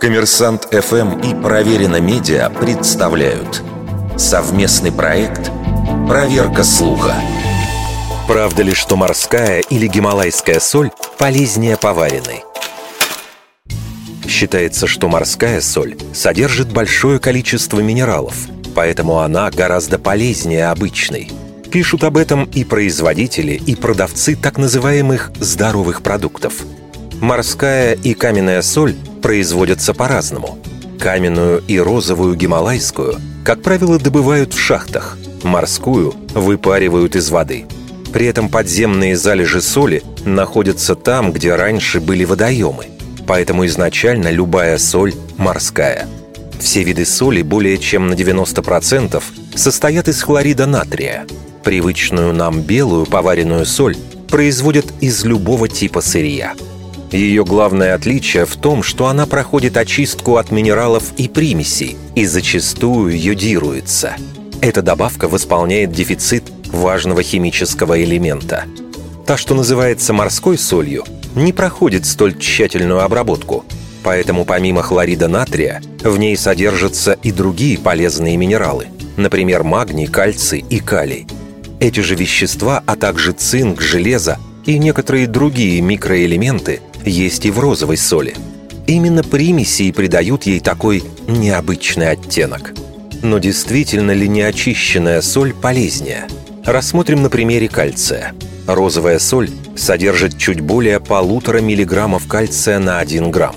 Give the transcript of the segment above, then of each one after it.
Коммерсант ФМ и Проверено Медиа представляют совместный проект «Проверка слуха». Правда ли, что морская или гималайская соль полезнее поваренной? Считается, что морская соль содержит большое количество минералов, поэтому она гораздо полезнее обычной. Пишут об этом и производители, и продавцы так называемых «здоровых продуктов». Морская и каменная соль производятся по-разному. Каменную и розовую гималайскую, как правило, добывают в шахтах, морскую выпаривают из воды. При этом подземные залежи соли находятся там, где раньше были водоемы, поэтому изначально любая соль морская. Все виды соли более чем на 90% состоят из хлорида натрия. Привычную нам белую поваренную соль производят из любого типа сырья – ее главное отличие в том, что она проходит очистку от минералов и примесей и зачастую йодируется. Эта добавка восполняет дефицит важного химического элемента. Та, что называется морской солью, не проходит столь тщательную обработку, поэтому помимо хлорида натрия в ней содержатся и другие полезные минералы, например, магний, кальций и калий. Эти же вещества, а также цинк, железо и некоторые другие микроэлементы есть и в розовой соли. Именно примеси и придают ей такой необычный оттенок. Но действительно ли неочищенная соль полезнее? Рассмотрим на примере кальция. Розовая соль содержит чуть более полутора миллиграммов кальция на 1 грамм.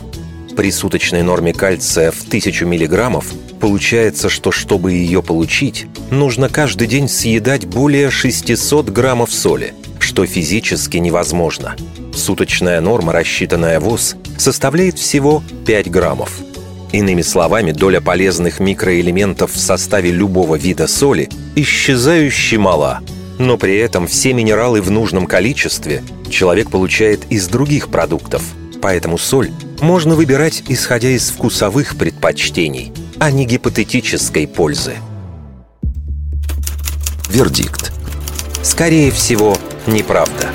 При суточной норме кальция в 1000 миллиграммов получается, что чтобы ее получить, нужно каждый день съедать более 600 граммов соли, что физически невозможно – Суточная норма, рассчитанная ВОЗ, составляет всего 5 граммов. Иными словами, доля полезных микроэлементов в составе любого вида соли исчезающе мала, но при этом все минералы в нужном количестве человек получает из других продуктов, поэтому соль можно выбирать исходя из вкусовых предпочтений, а не гипотетической пользы. Вердикт. Скорее всего, неправда.